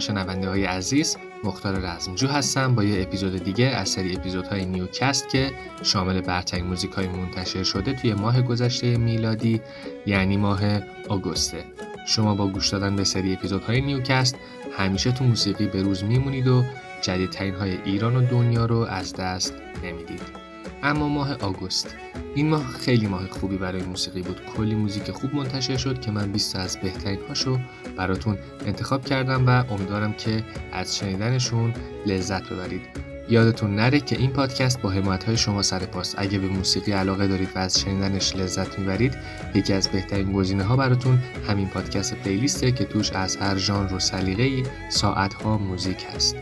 شنونده های عزیز مختار رزمجو هستم با یه اپیزود دیگه از سری اپیزودهای نیوکست که شامل برترین موزیک های منتشر شده توی ماه گذشته میلادی یعنی ماه آگوسته شما با گوش دادن به سری اپیزودهای نیوکست همیشه تو موسیقی به روز میمونید و جدیدترین های ایران و دنیا رو از دست نمی‌دید. اما ماه آگوست. این ماه خیلی ماه خوبی برای موسیقی بود. کلی موزیک خوب منتشر شد که من 20 از بهترین هاشو براتون انتخاب کردم و امیدوارم که از شنیدنشون لذت ببرید. یادتون نره که این پادکست با حمایت های شما سر پاست. اگه به موسیقی علاقه دارید و از شنیدنش لذت می‌برید یکی از بهترین گزینه ها براتون همین پادکست پلیلیسته که توش از هر ژانر و سلیقه‌ای ساعت ها موزیک هست.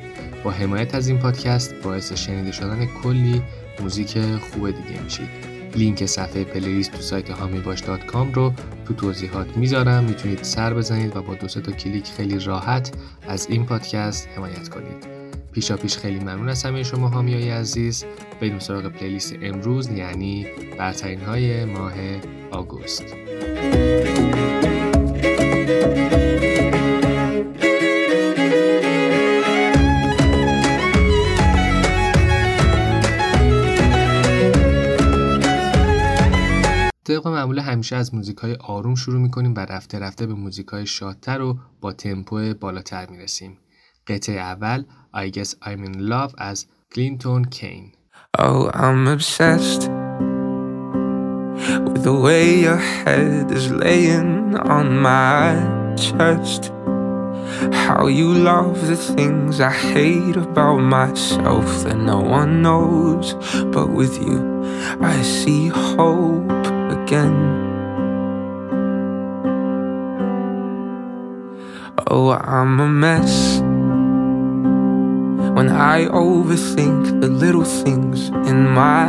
با حمایت از این پادکست باعث شنیده شدن کلی موزیک خوب دیگه میشید لینک صفحه پلیلیست تو سایت هامیباش.com رو تو توضیحات می‌ذارم. می‌تونید سر بزنید و با دو تا کلیک خیلی راحت از این پادکست حمایت کنید. پیشا پیش خیلی ممنون از همه شما هامیای عزیز. بریم سراغ پلیلیست امروز یعنی برترین های ماه آگوست. طبق معمول همیشه از موزیک های آروم شروع می‌کنیم و رفته رفته به موزیک های شادتر و با تمپو بالاتر می‌رسیم. قطعه اول I guess I'm in love از کلینتون کین. Oh, I'm obsessed with the way your head is laying on my chest. How you love the things I hate about myself that no one knows. But with you, I see hope. Again. Oh, I'm a mess when I overthink the little things in my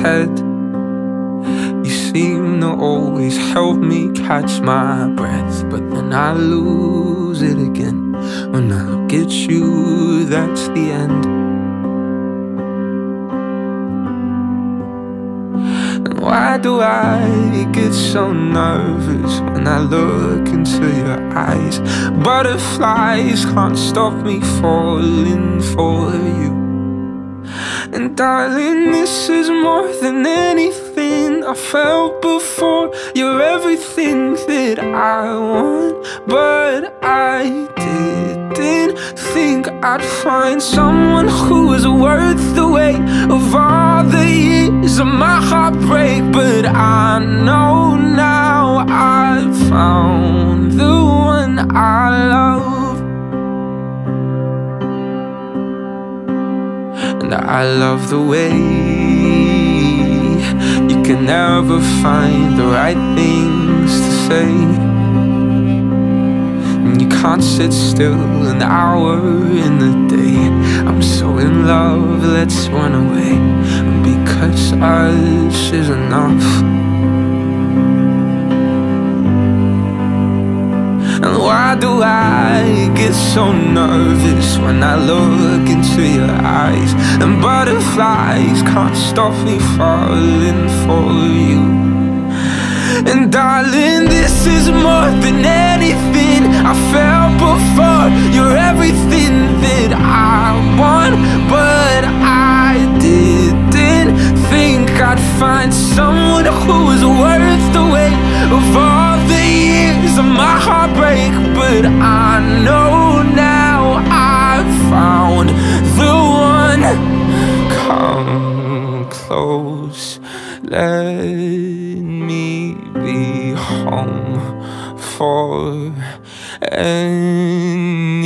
head. You seem to always help me catch my breath, but then I lose it again. When I look at you, that's the end. Why do I get so nervous when I look into your eyes? Butterflies can't stop me falling for you. And darling, this is more than anything I felt before. You're everything that I want, but I didn't think I'd find someone who was worth the weight of all the years of my heartbreak. But I know now I've found the one I love. And I love the way you can never find the right things to say And you can't sit still an hour in the day. I'm so in love, let's run away. Because us is enough. And why do I get so nervous when I look into your eyes? And butterflies can't stop me falling for you. And darling, this is more than anything I felt before. You're everything that I want, but I didn't think I'd find someone who was worth the weight of all the years of my heartbreak. But I know now I've found the one. Come close, let for anything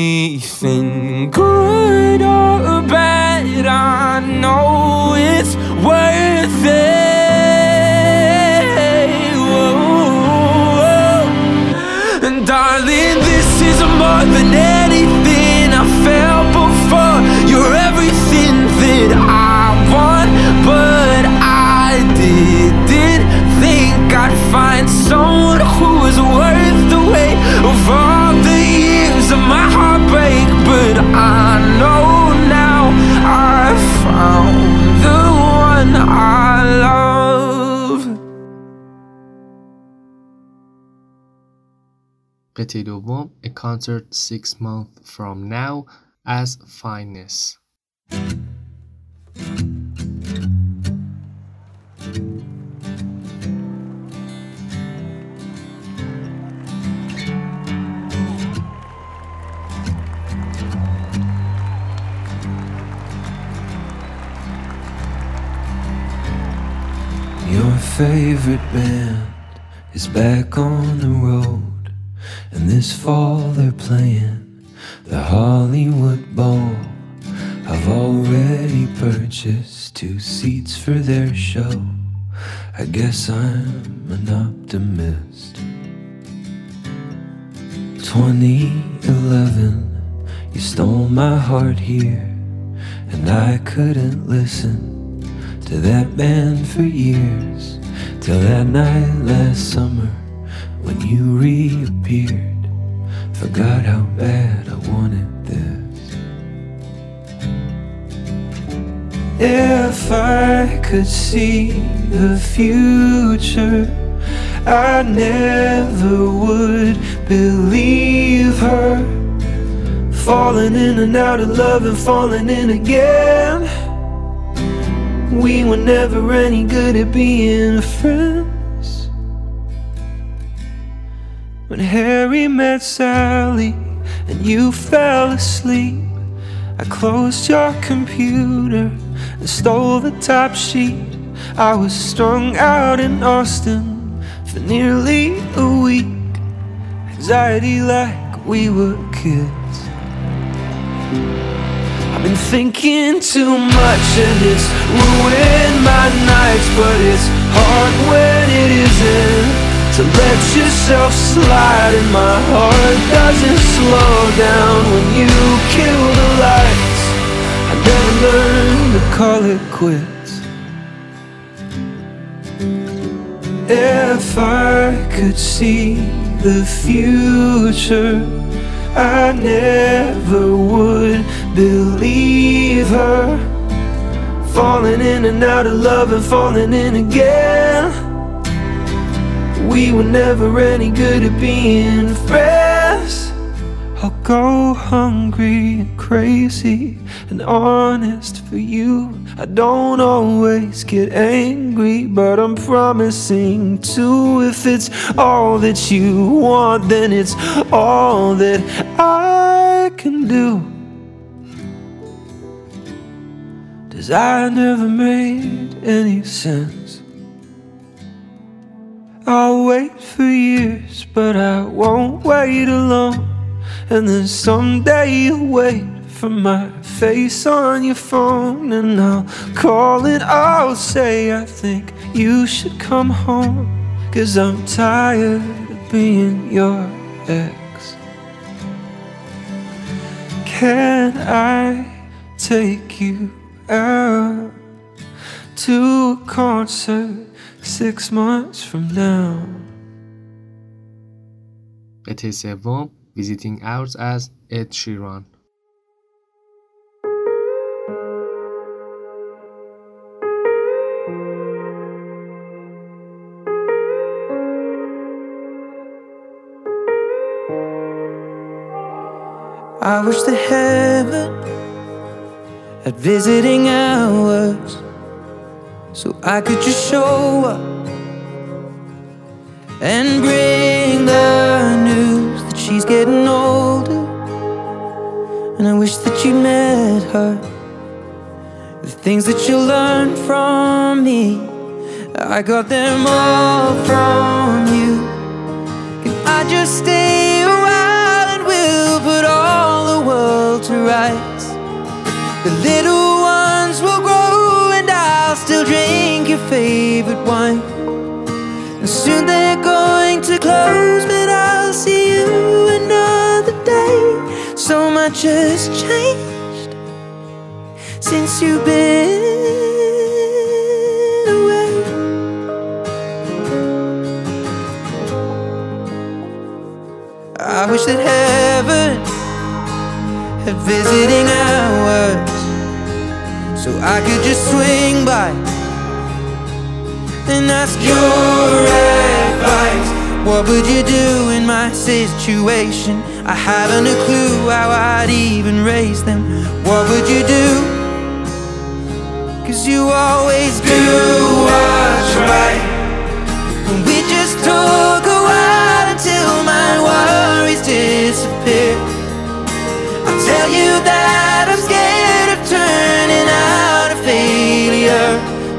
قطعه دوم A Concert Six Months From Now as Fineness Your favorite band is back on the road, and this fall they're playing the Hollywood Bowl. I've already purchased two seats for their show. I guess I'm an optimist. 2011, you stole my heart here, and I couldn't listen to that band for years till that night last summer when you reappeared. Forgot how bad I wanted this. If I could see the future, I never would believe her. Falling in and out of love and falling in again. We were never any good at being friends. When Harry met Sally and you fell asleep, I closed your computer and stole the top sheet. I was strung out in Austin for nearly a week. Anxiety like we were kids. I've been thinking too much and it's ruined my nights, but it's hard when it isn't. To let yourself slide and my heart doesn't slow down when you kill the lights. I never learned to call it quits. If I could see the future, I never would believe her. Falling in and out of love and falling in again. We were never any good at being friends. I'll go hungry and crazy and honest for you. I don't always get angry, but I'm promising to. If it's all that you want, then it's all that I can do. Cause I never made any sense. I'll wait for years, but I won't wait alone. And then someday you'll wait for my face on your phone, and I'll call and I'll say, I think you should come home. Cause I'm tired of being your ex. Can I take you out to a concert six months from now? قطعه سوم Visiting Hours از اد شیران I wish that heaven had visiting hours so I could just show up and bring the news that she's getting older. And I wish that you met her. The things that you learned from me, I got them all from you. Can I just stay a while and we'll put all the world to rights? The little still drink your favorite wine. And soon they're going to close, but I'll see you another day. So much has changed since you've been away. I wish that heaven had visiting hours so I could just swing by and ask your advice. What would you do in my situation? I haven't a clue how I'd even raise them. What would you do? Cause you always do what's right. And we just took a while until my worries disappear. I'll tell you that I'm scared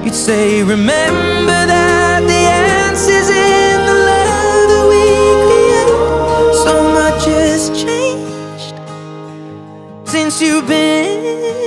You'd say, remember that the answer's in the love that we create. So much has changed since you've been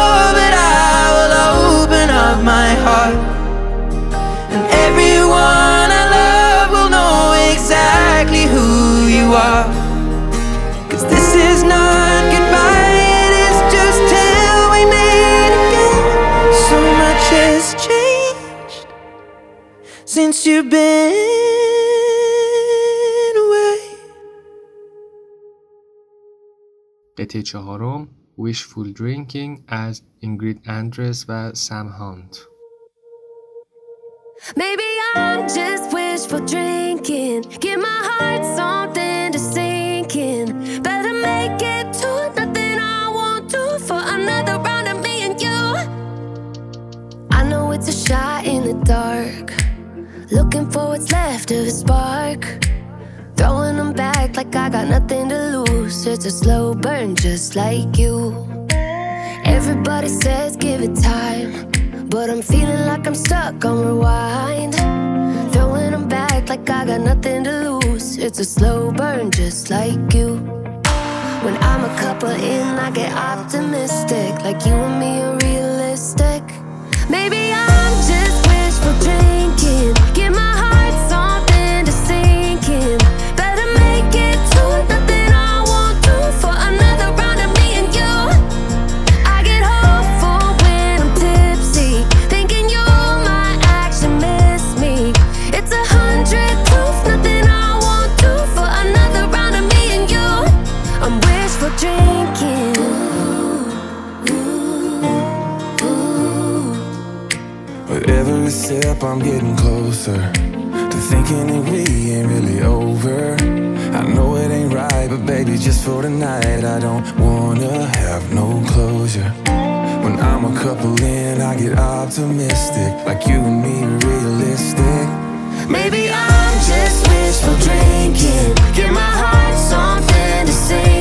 you are. Cause this is not goodbye, it is just till we meet again. So much has changed since you've been away. قطعه چهارم Wishful Drinking از اینگرید اندرس و سم هانت Maybe I'm just wishful drinking. Give my heart something to sink in. Better make it to nothing I won't do for another round of me and you. I know it's a shot in the dark. Looking for what's left of a spark. Throwing them back like I got nothing to lose. It's a slow burn just like you. Everybody says give it time. But I'm feeling like I'm stuck on rewind. Throwing them back like I got nothing to lose. It's a slow burn, just like you. When I'm a couple in, I get optimistic. Like you and me are realistic. Maybe I'm just wishful drinking. Give my I'm getting closer to thinking that we ain't really over. I know it ain't right, but baby, just for tonight, I don't wanna have no closure. When I'm a couple in, I get optimistic, like you and me are realistic. Maybe I'm just wishful drinking. Give my heart something to sink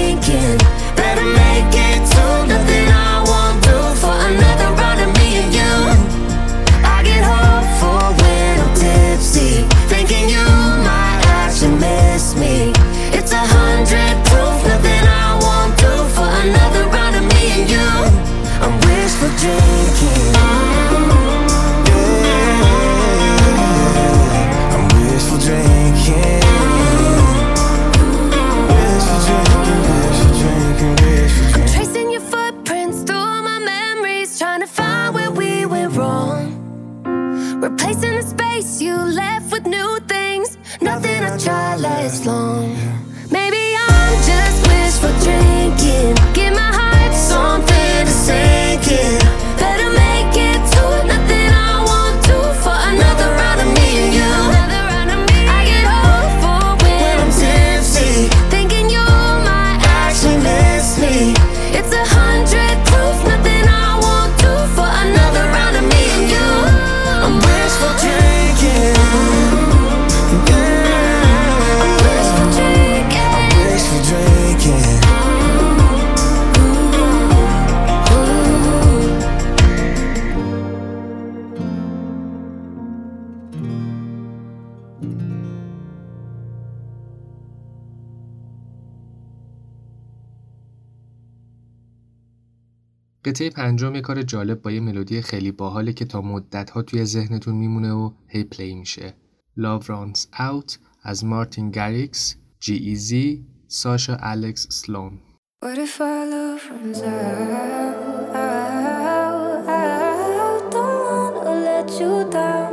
قطعه پنجم یه کار جالب با یه ملودی خیلی باحاله که تا مدت ها توی ذهنتون میمونه و هی پلی میشه. Love Runs Out از مارتین گریکس، جی ایزی، ساشا الکس سلون. What if our love runs out, out, out, Don't wanna let you down,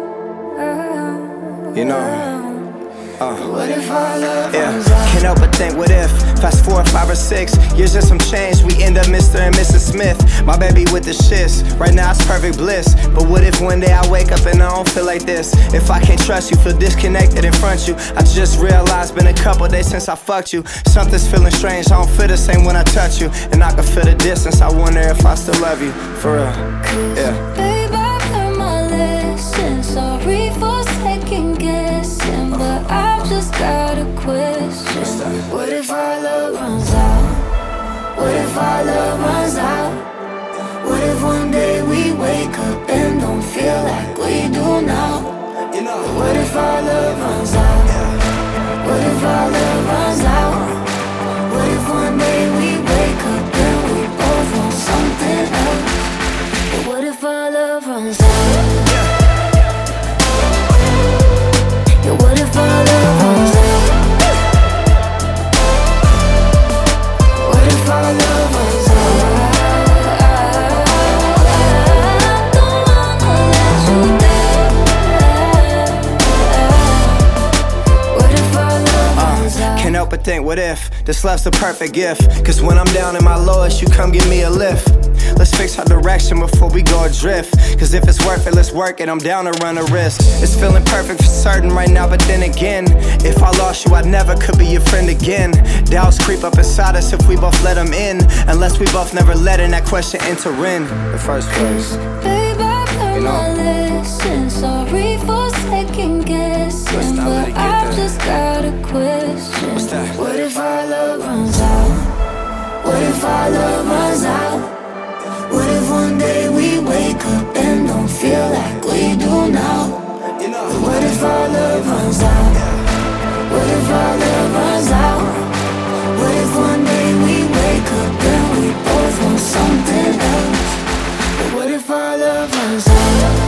You know Uh, what if our love yeah. Can't help but think, what if? Fast forward five or six years and some change, we end up Mr. and Mrs. Smith. My baby with the shits, right now it's perfect bliss. But what if one day I wake up and I don't feel like this? If I can't trust you, feel disconnected in front of you. I just realized, been a couple days since I fucked you. Something's feeling strange, I don't feel the same when I touch you. And I can feel the distance, I wonder if I still love you. For real. Yeah. Just got a question. What if our love runs out? What if our love runs out? What if one day we wake up and don't feel like we do now? What if our love runs out? What if our love runs out? What if one day we wake up and we both want something else? But what if our love runs out? What if this love's the perfect gift? Cause when I'm down in my lowest, you come give me a lift. Let's fix our direction before we go adrift. Cause if it's worth it, let's work it. I'm down to run a risk. It's feeling perfect for certain right now, but then again, if I lost you, I never could be your friend again. Doubts creep up inside us if we both let them in. Unless we both never let in that question enter in the first place. Babe, I've you know? my lesson. Sorry for second guessing, but I just got a question. What's that? What our love runs out? What if one day we wake up and don't feel like we do now? What if our love runs out? What if our love runs out? What if one day we wake up and we both want something else? But what if our love runs out?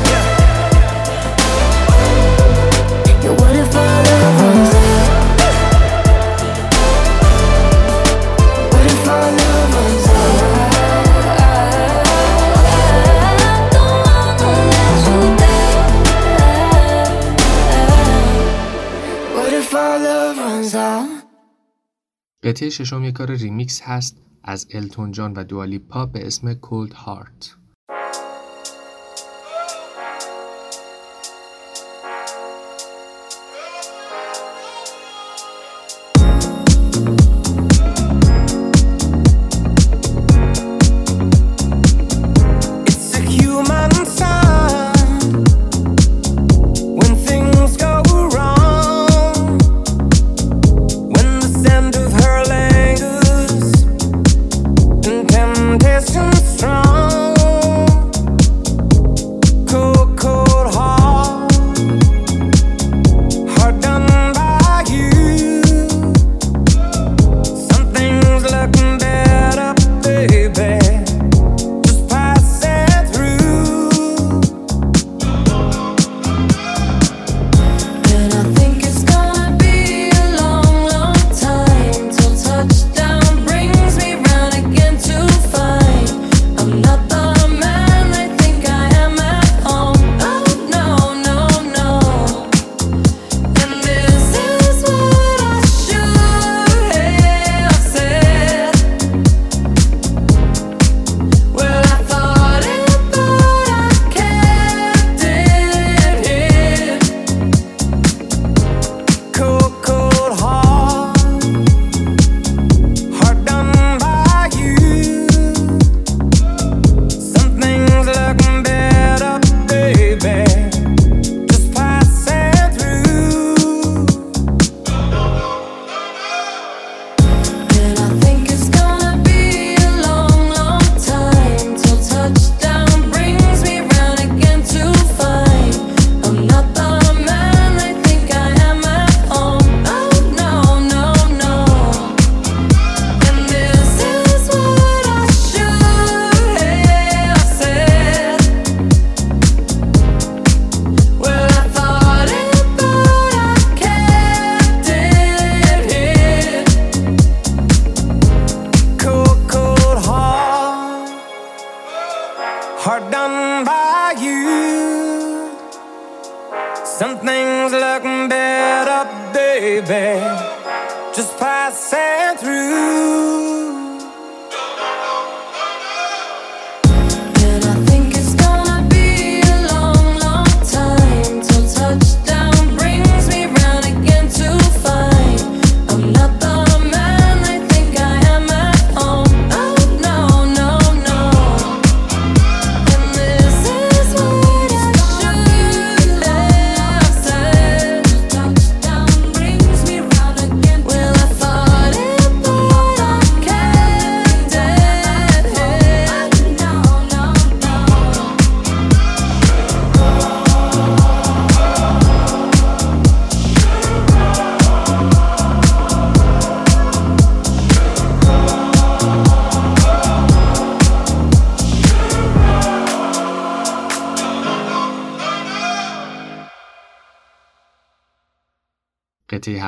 قطعه ششم یک کار ریمیکس هست از التون جان و دوالیپا به اسم کولد هارت.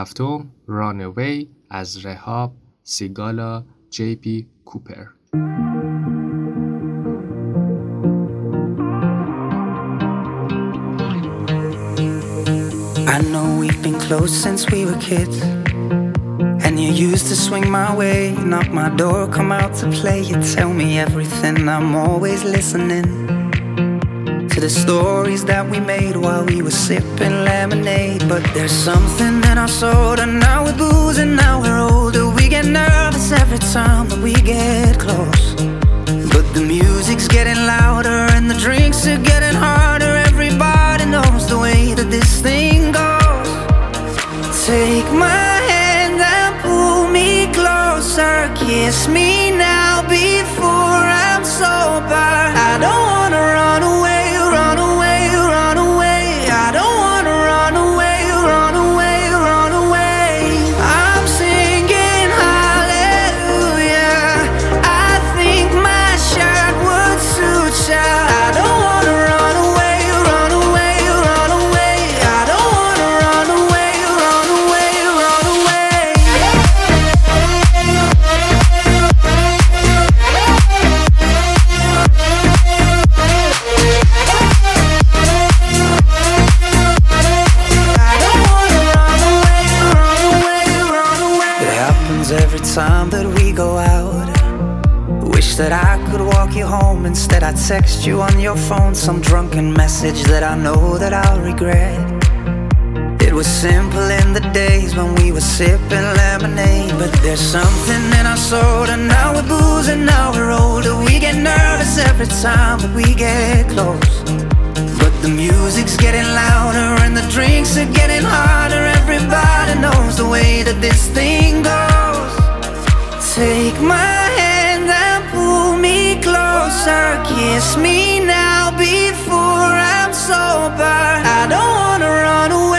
هفتم رانوی از رهاب سیگالا جی پی کوپر I know we've been close since we were kids. And you used to swing my way, knock my door, come out to play. You tell me everything, I'm always listening the stories that we made while we were sipping lemonade. But there's something in our and now we're boozing, now we're older. We get nervous every time that we get close. But the music's getting louder, and the drinks are getting harder. Everybody knows the way that this thing goes. Take my hand and pull me closer. Kiss me now before I'm sober. I don't Wish that I could walk you home. Instead, I text you on your phone some drunken message that I know that I'll regret. It was simple in the days when we were sipping lemonade. But there's something in our soul, and now we're boozing, now we're older. We get nervous every time that we get close. But the music's getting louder and the drinks are getting harder. Everybody knows the way that this thing goes. Take my closer. Kiss me now before I'm sober. I don't wanna run away,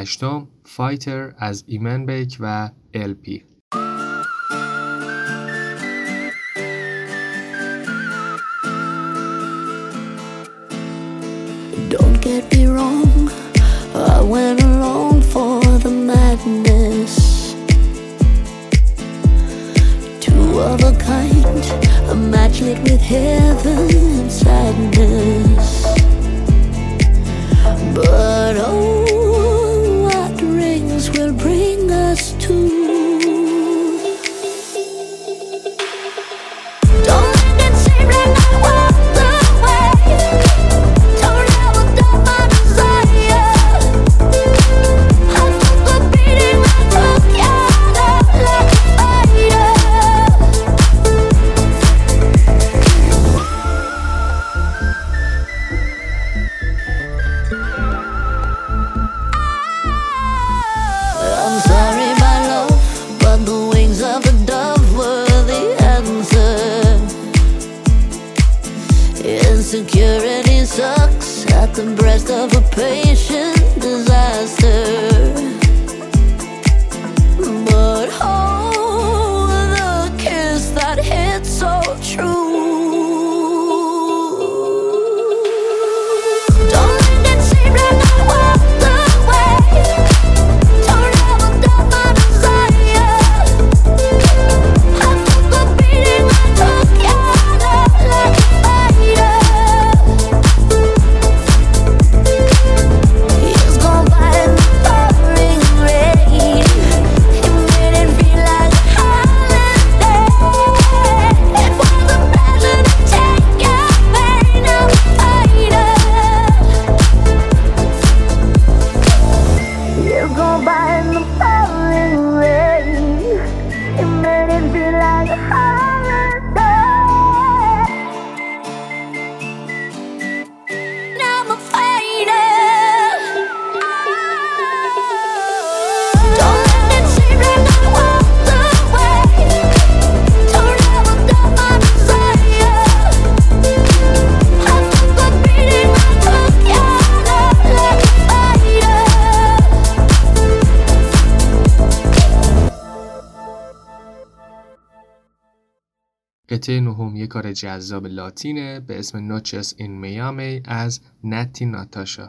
هشتم فایتر از ایمن بیک و الپی نهم یک کار جذاب لاتینه به اسم نوچس این میامی از نتی ناتاشا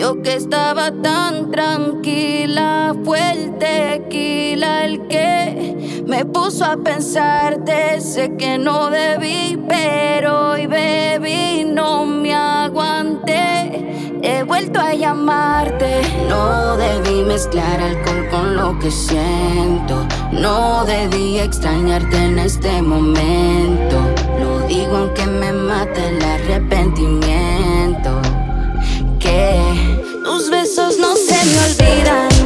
Yo que estaba tan tranquila, fue el tequila el que me puso a pensarte. Sé que no debí, pero hoy bebí, no me aguanté. He vuelto a llamarte. No debí mezclar alcohol con lo que siento. No debí extrañarte en este momento. Lo digo aunque me mate el arrepentimiento tus besos no se me olvidan.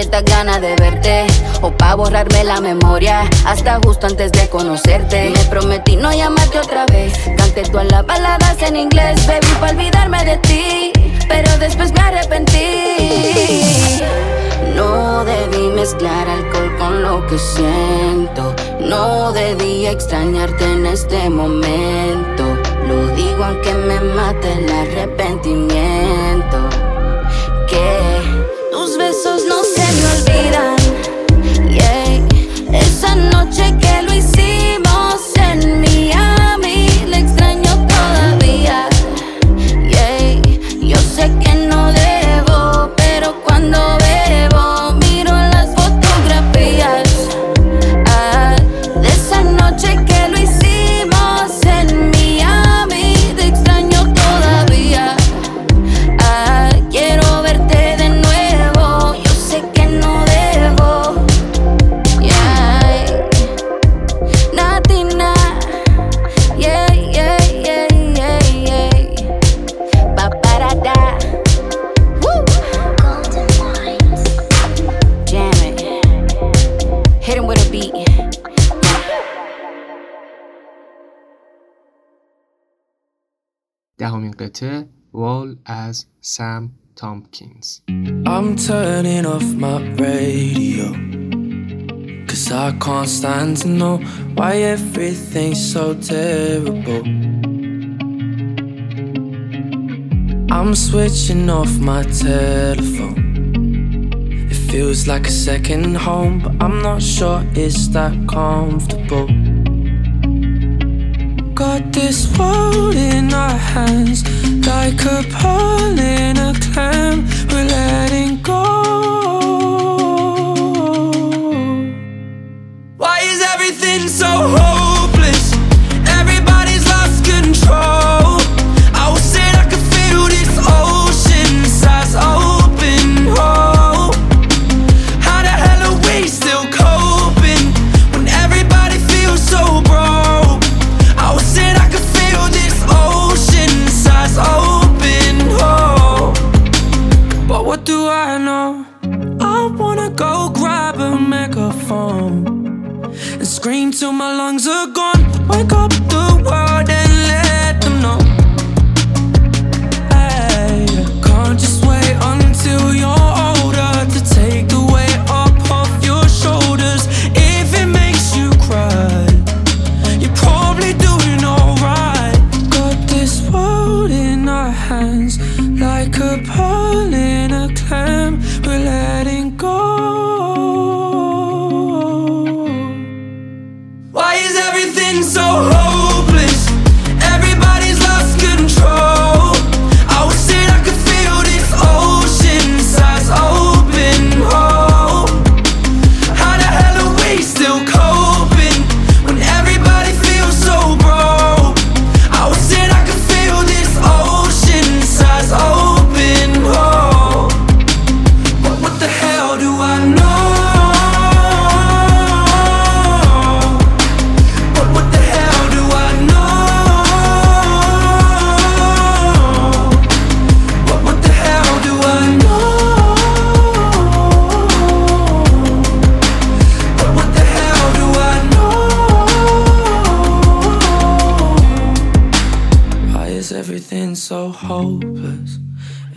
Pa' matar esta ganas de verte, o pa' borrarme la memoria, hasta justo antes de conocerte. Me prometí no llamarte otra vez, canté todas las baladas en inglés, baby, pa' olvidarme de ti, pero después me arrepentí. No debí mezclar alcohol con lo que siento. No debí extrañarte en este momento. Lo digo aunque me mate el arrepentimiento. Que tus besos no noche que دهمین قطعه وال از سم تامکینز I'm turning off my radio. Cause I can't stand to know why everything's so terrible. I'm switching off my telephone. It feels like a second home, but I'm not sure it's that comfortable. Got this world in our hands, like a pearl in a clam. We're letting go. Why is everything so hopeless?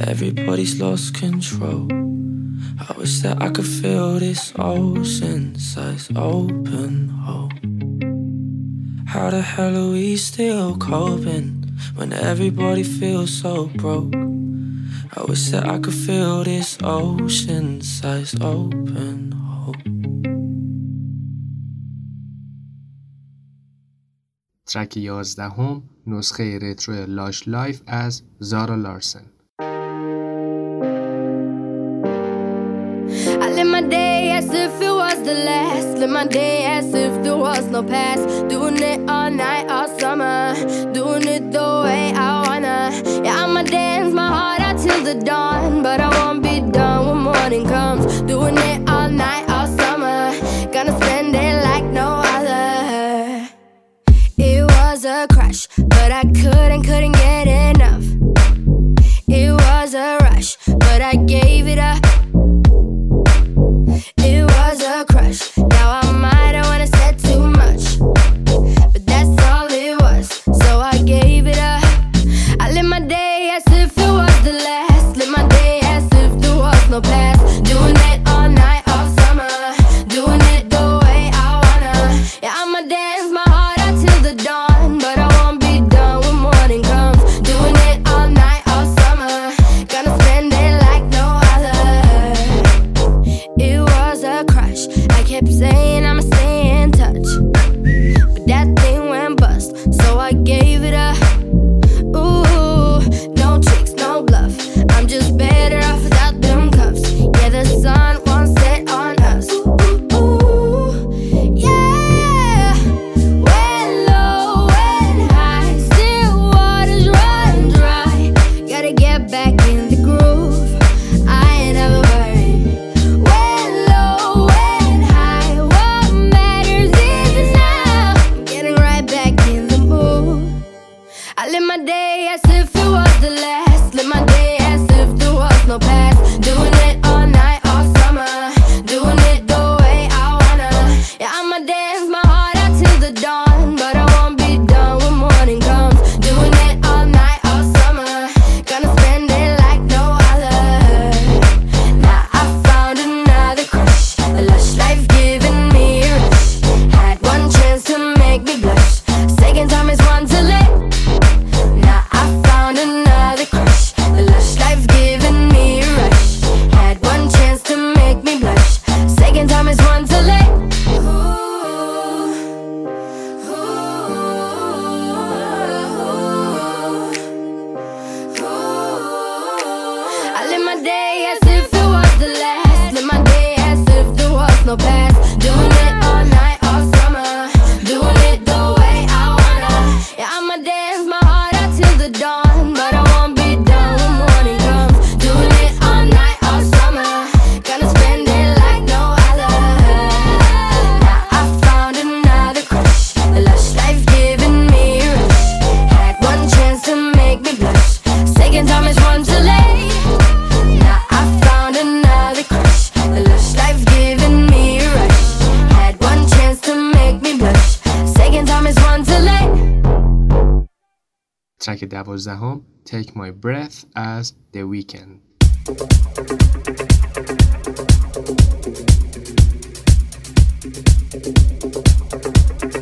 Everybody's lost control. I wish that I could feel this ocean size open hole. How the hell are we still coping when everybody feels so broke? I wish that I could feel this ocean size open hole. ترک یازدهم نسخه رترو لاش لایف از زارا لارسن the last. Live my day as if there was no past. Doing it all night, all summer. Doing it the way I wanna. Yeah, I'ma dance my heart out till the dawn. But I won't be done when morning comes. Doing it all night, all summer. Gonna spend it like no other. It was a crush, but I couldn't, couldn't get enough. It was a rush, but I gave it up. Okay, I.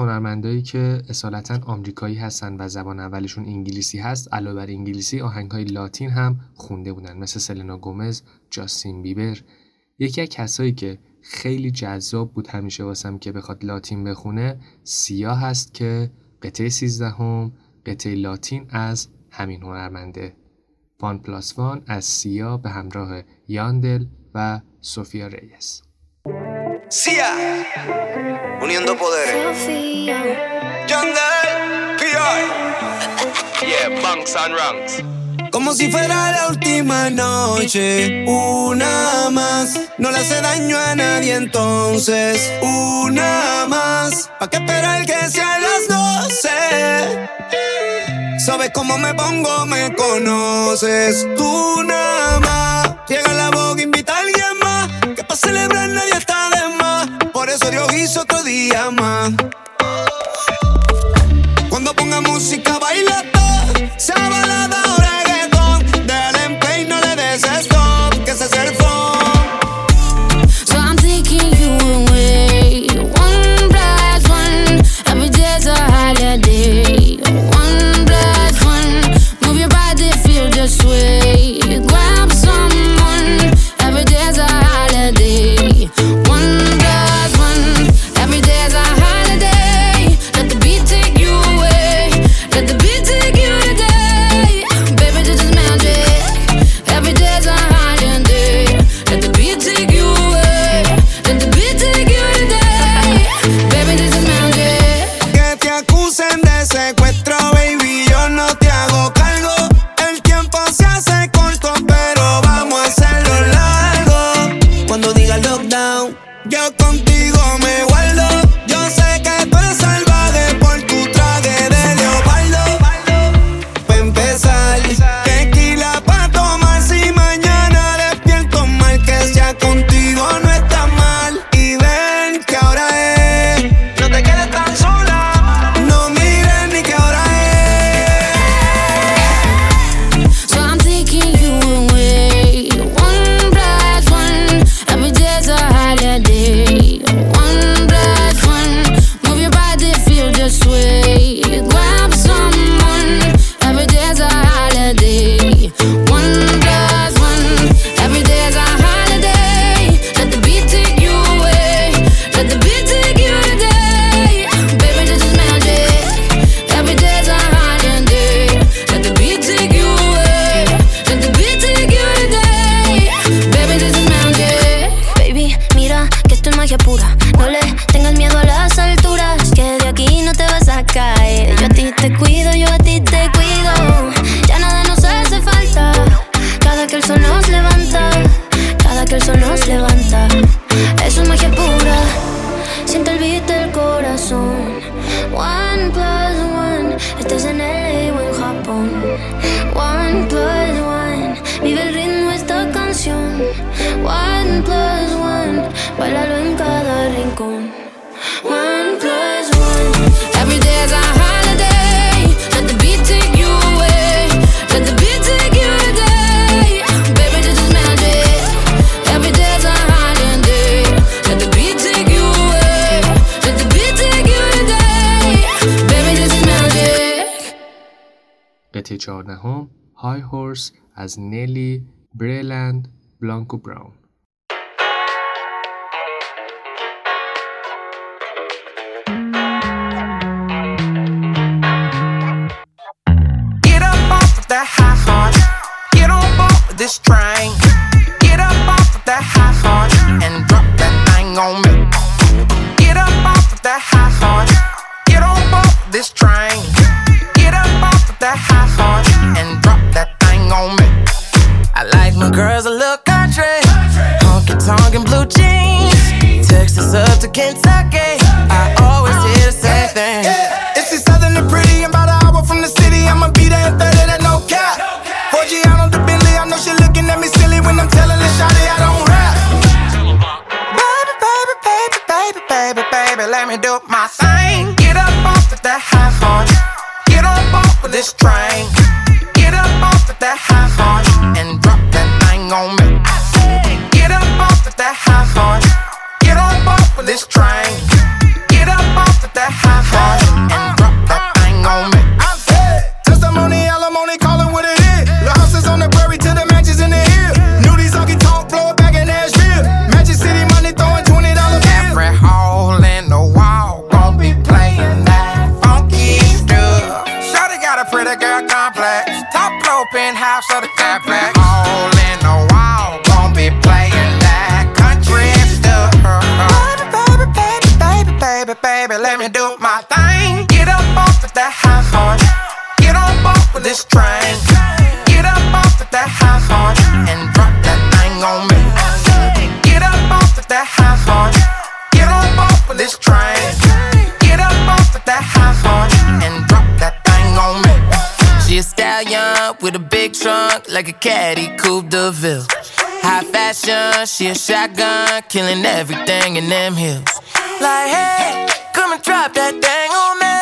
هنرمندایی که اصالتا آمریکایی هستن و زبان اولشون انگلیسی هست علاوه بر انگلیسی آهنگ های لاتین هم خونده بودن مثل سلنا گومز، جاستین بیبر. یکی از کسایی که خیلی جذاب بود همیشه واسم که بخواد لاتین بخونه سیا هست که قطعه 13 هم قطعه لاتین از همین هنرمنده. وان پلاس وان از سیا به همراه یاندل و سوفیا ریس. Sia, uniendo poderes. Jungle, PR. Yeah, Banks and Ranks. Como si fuera la última noche, una más. No le hace daño a nadie entonces, una más. ¿Para qué esperar que sean las doce? Sabes cómo me pongo, me conoces. Tú nada más. Llega la boca, invita a alguien más. Que para celebrar. Dios hizo otro día más. Cuando ponga música, baila as Nelly Breland Blanco Brown. Get up off that high horse. Get on board this train. Kentucky, I always hear the same thing. If she's southern and pretty and about an hour from the city, I'ma be there in 30, that no cap. Forgiato the Bentley, I know she looking at me silly when I'm telling her, Shawty, I don't rap. Baby, baby, baby, baby, baby, baby, let me do my thing. Get up off of that high horse. Get on board with this train. Get up off of that high horse and drop that thing on me. This train. Get up off of that high horse and drop that thing on me. Testimony, alimony, call it what it is. The houses on the prairie to the mansions in the hill. Knew these honky tonk blow it back in Nashville. Magic City money throwing $20 bills. Every hole in the wall gon' be playing that funky stuff. Shorty got a pretty girl complex. Top floor penthouse of the like a caddy, Coupe de Ville. High fashion, she a shotgun, killing everything in them hills. Like, hey, come and drop that thing on me.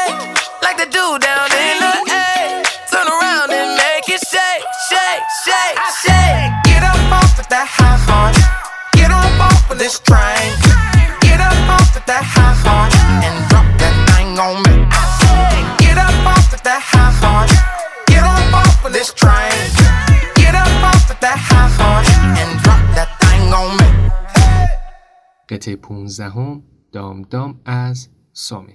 Like the dude down in the A. Turn around and make it shake, shake, shake, shake. Get up off of that high horse. Get up off with this train. قطعه دام دام از سامی.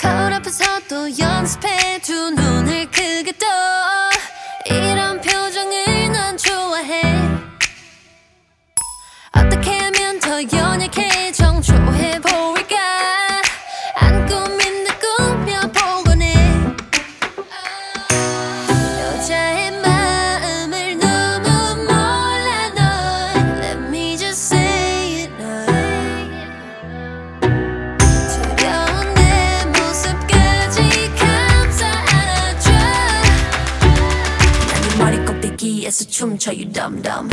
거울 앞에서도 연습해준 눈을 크게 떠 It's a chum cha, you dumb dumb.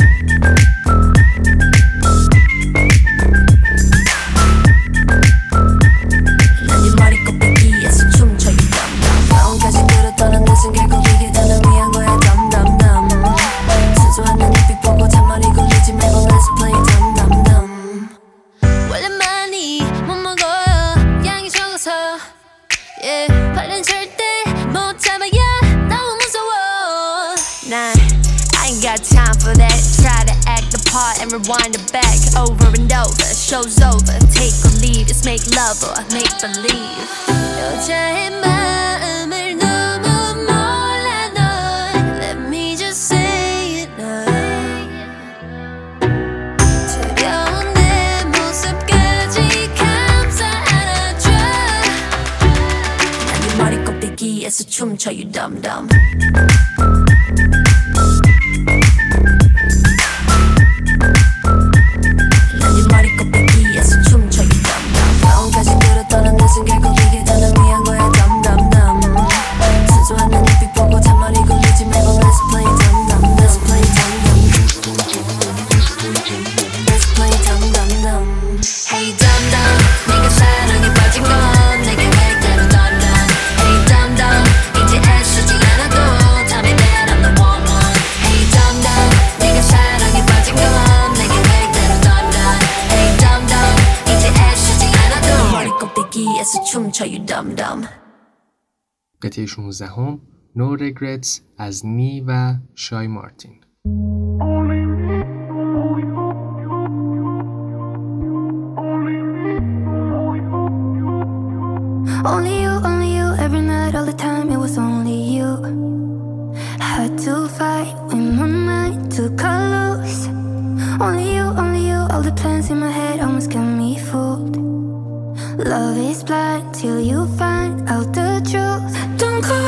قسمت 16 هم No Regrets از نی و شای مارتین Only you, only you, every night, all the time, it was only you. Had to fight with my mind to cut loose. Only you, only you, all the plans in my head almost got me fooled. Love is blind till you find out encore.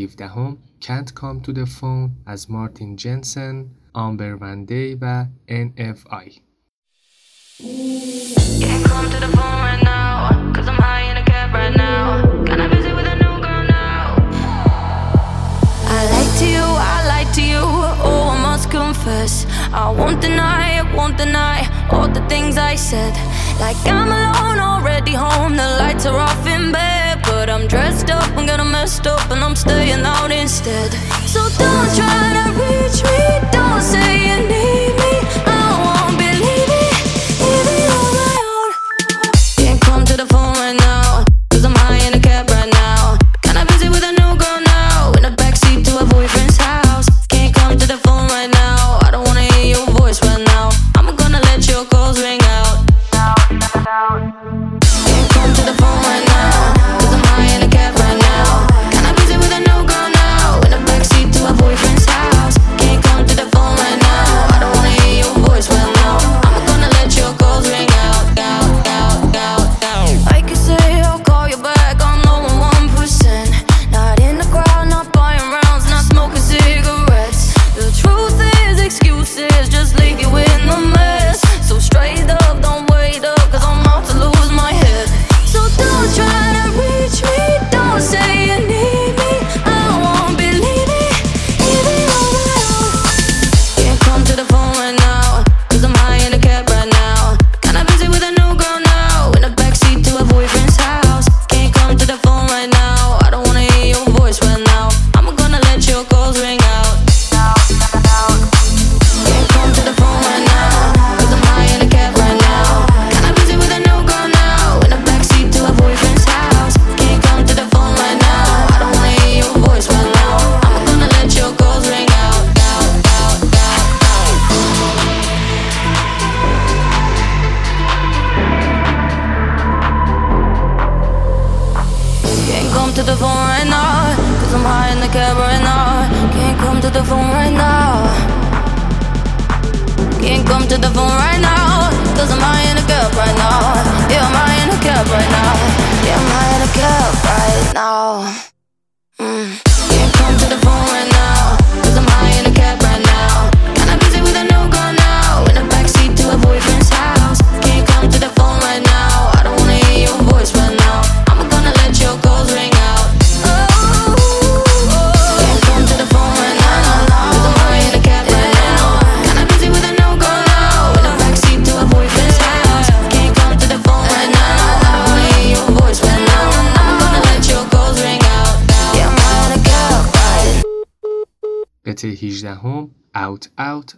هفدهم Can't Come to the Phone از مارتین جنسن آمبر وندی و NFI Can't come to the phone as Martin Jensen, I'm oh, I won't deny, I won't deny all the things I said. Like I'm alone already home, the lights are off in bed. But I'm dressed up, I'm gonna messed up, and I'm staying out instead. So don't try to reach me, don't say you need.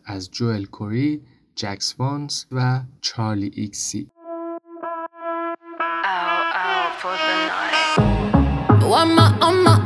از جوئل کوری، جکس وانس و چارلی ایکسی One more, one more.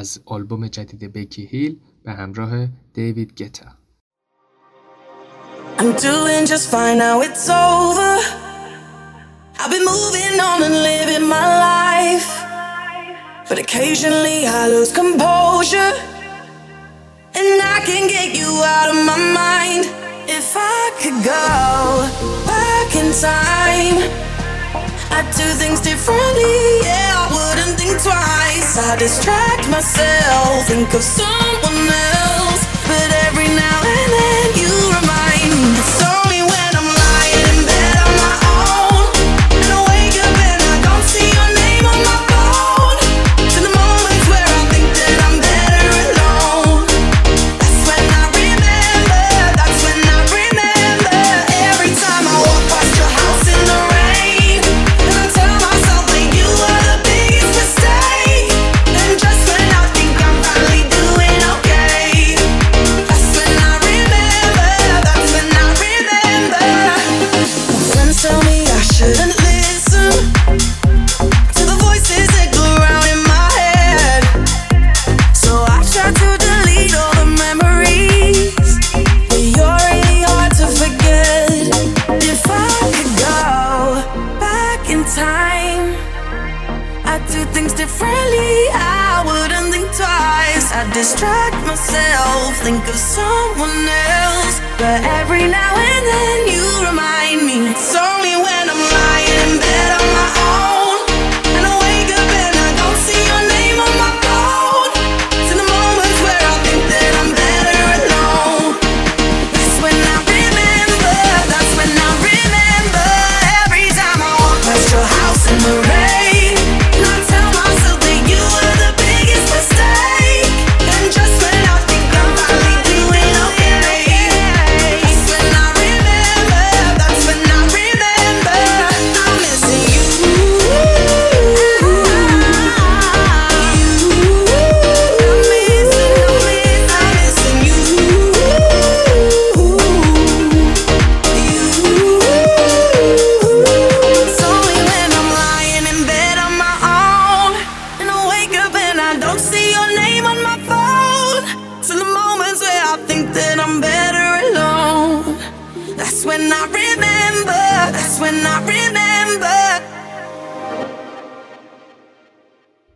از آلبوم جدید بکی هیل به همراه دیوید گتا. I'm doing just fine now it's over. I've been moving on and living my life. But occasionally I lose composure. And I can get you out of my mind. If I could go back in time I'd do things differently, yeah I would twice. I distract myself, think of someone else, but every now and then you remind me. So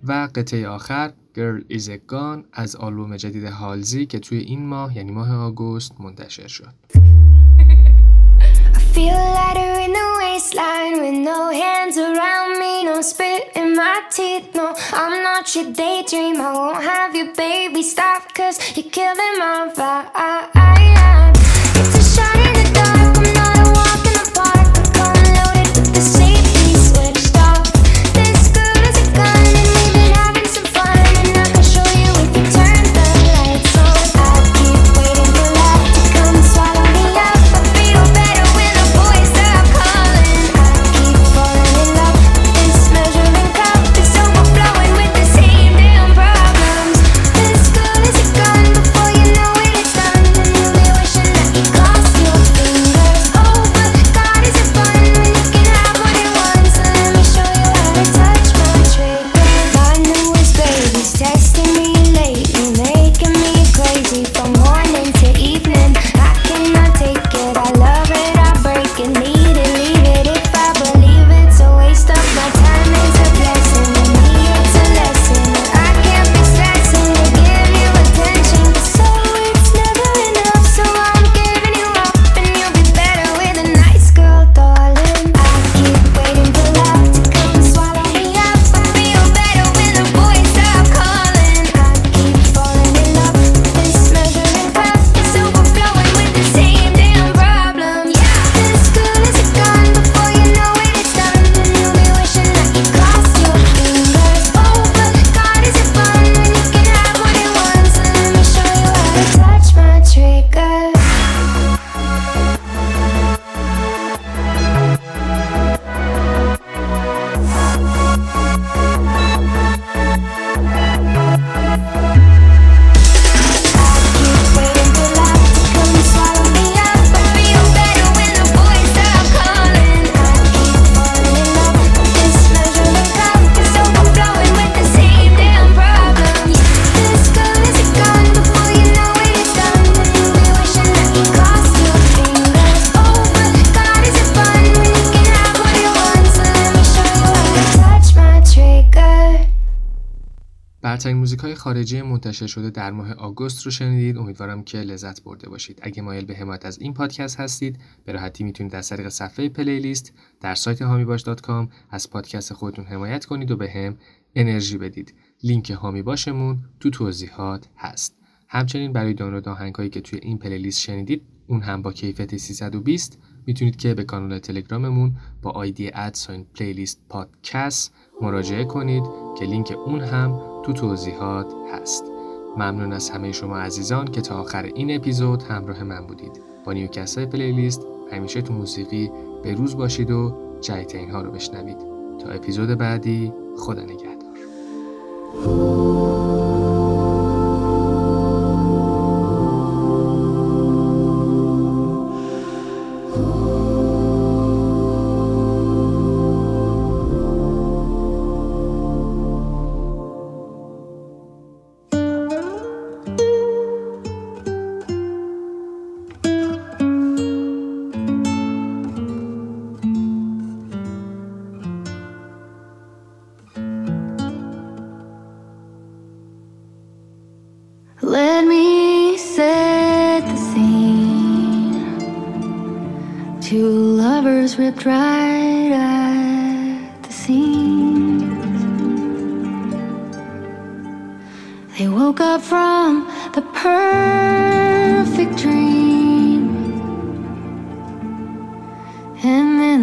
و قطعه آخر Girl is a Gun از آلبوم جدید هالزی که توی این ماه یعنی ماه آگوست منتشر شد. خارجی منتشر شده در ماه آگوست رو شنیدید. امیدوارم که لذت برده باشید. اگه مایل به حمایت از این پادکست هستید به راحتی می‌تونید از طریق صفحه پلیلیست در سایت هامیباش.com از پادکست خودتون حمایت کنید و به هم انرژی بدید. لینک هامی باشمون تو توضیحات هست. همچنین برای دانلود آهنگهایی که توی این پلیلیست شنیدید اون هم با کیفیت 320 می‌تونید که به کانال تلگراممون با آیدی ادساین پلیلیست پادکست مراجعه کنید که لینک اون هم تو توضیحات هست. ممنون از همه شما عزیزان که تا آخر این اپیزود همراه من بودید. با نیوکست های پلیلیست همیشه تو موسیقی به روز باشید و جایتین ها رو بشنوید. تا اپیزود بعدی خدا نگهدار.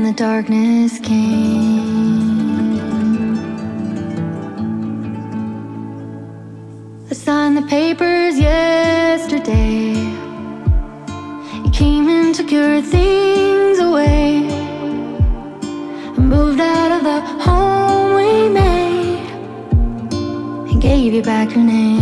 The darkness came. I signed the papers yesterday. You came and took your things away. I moved out of the home we made and gave you back your name.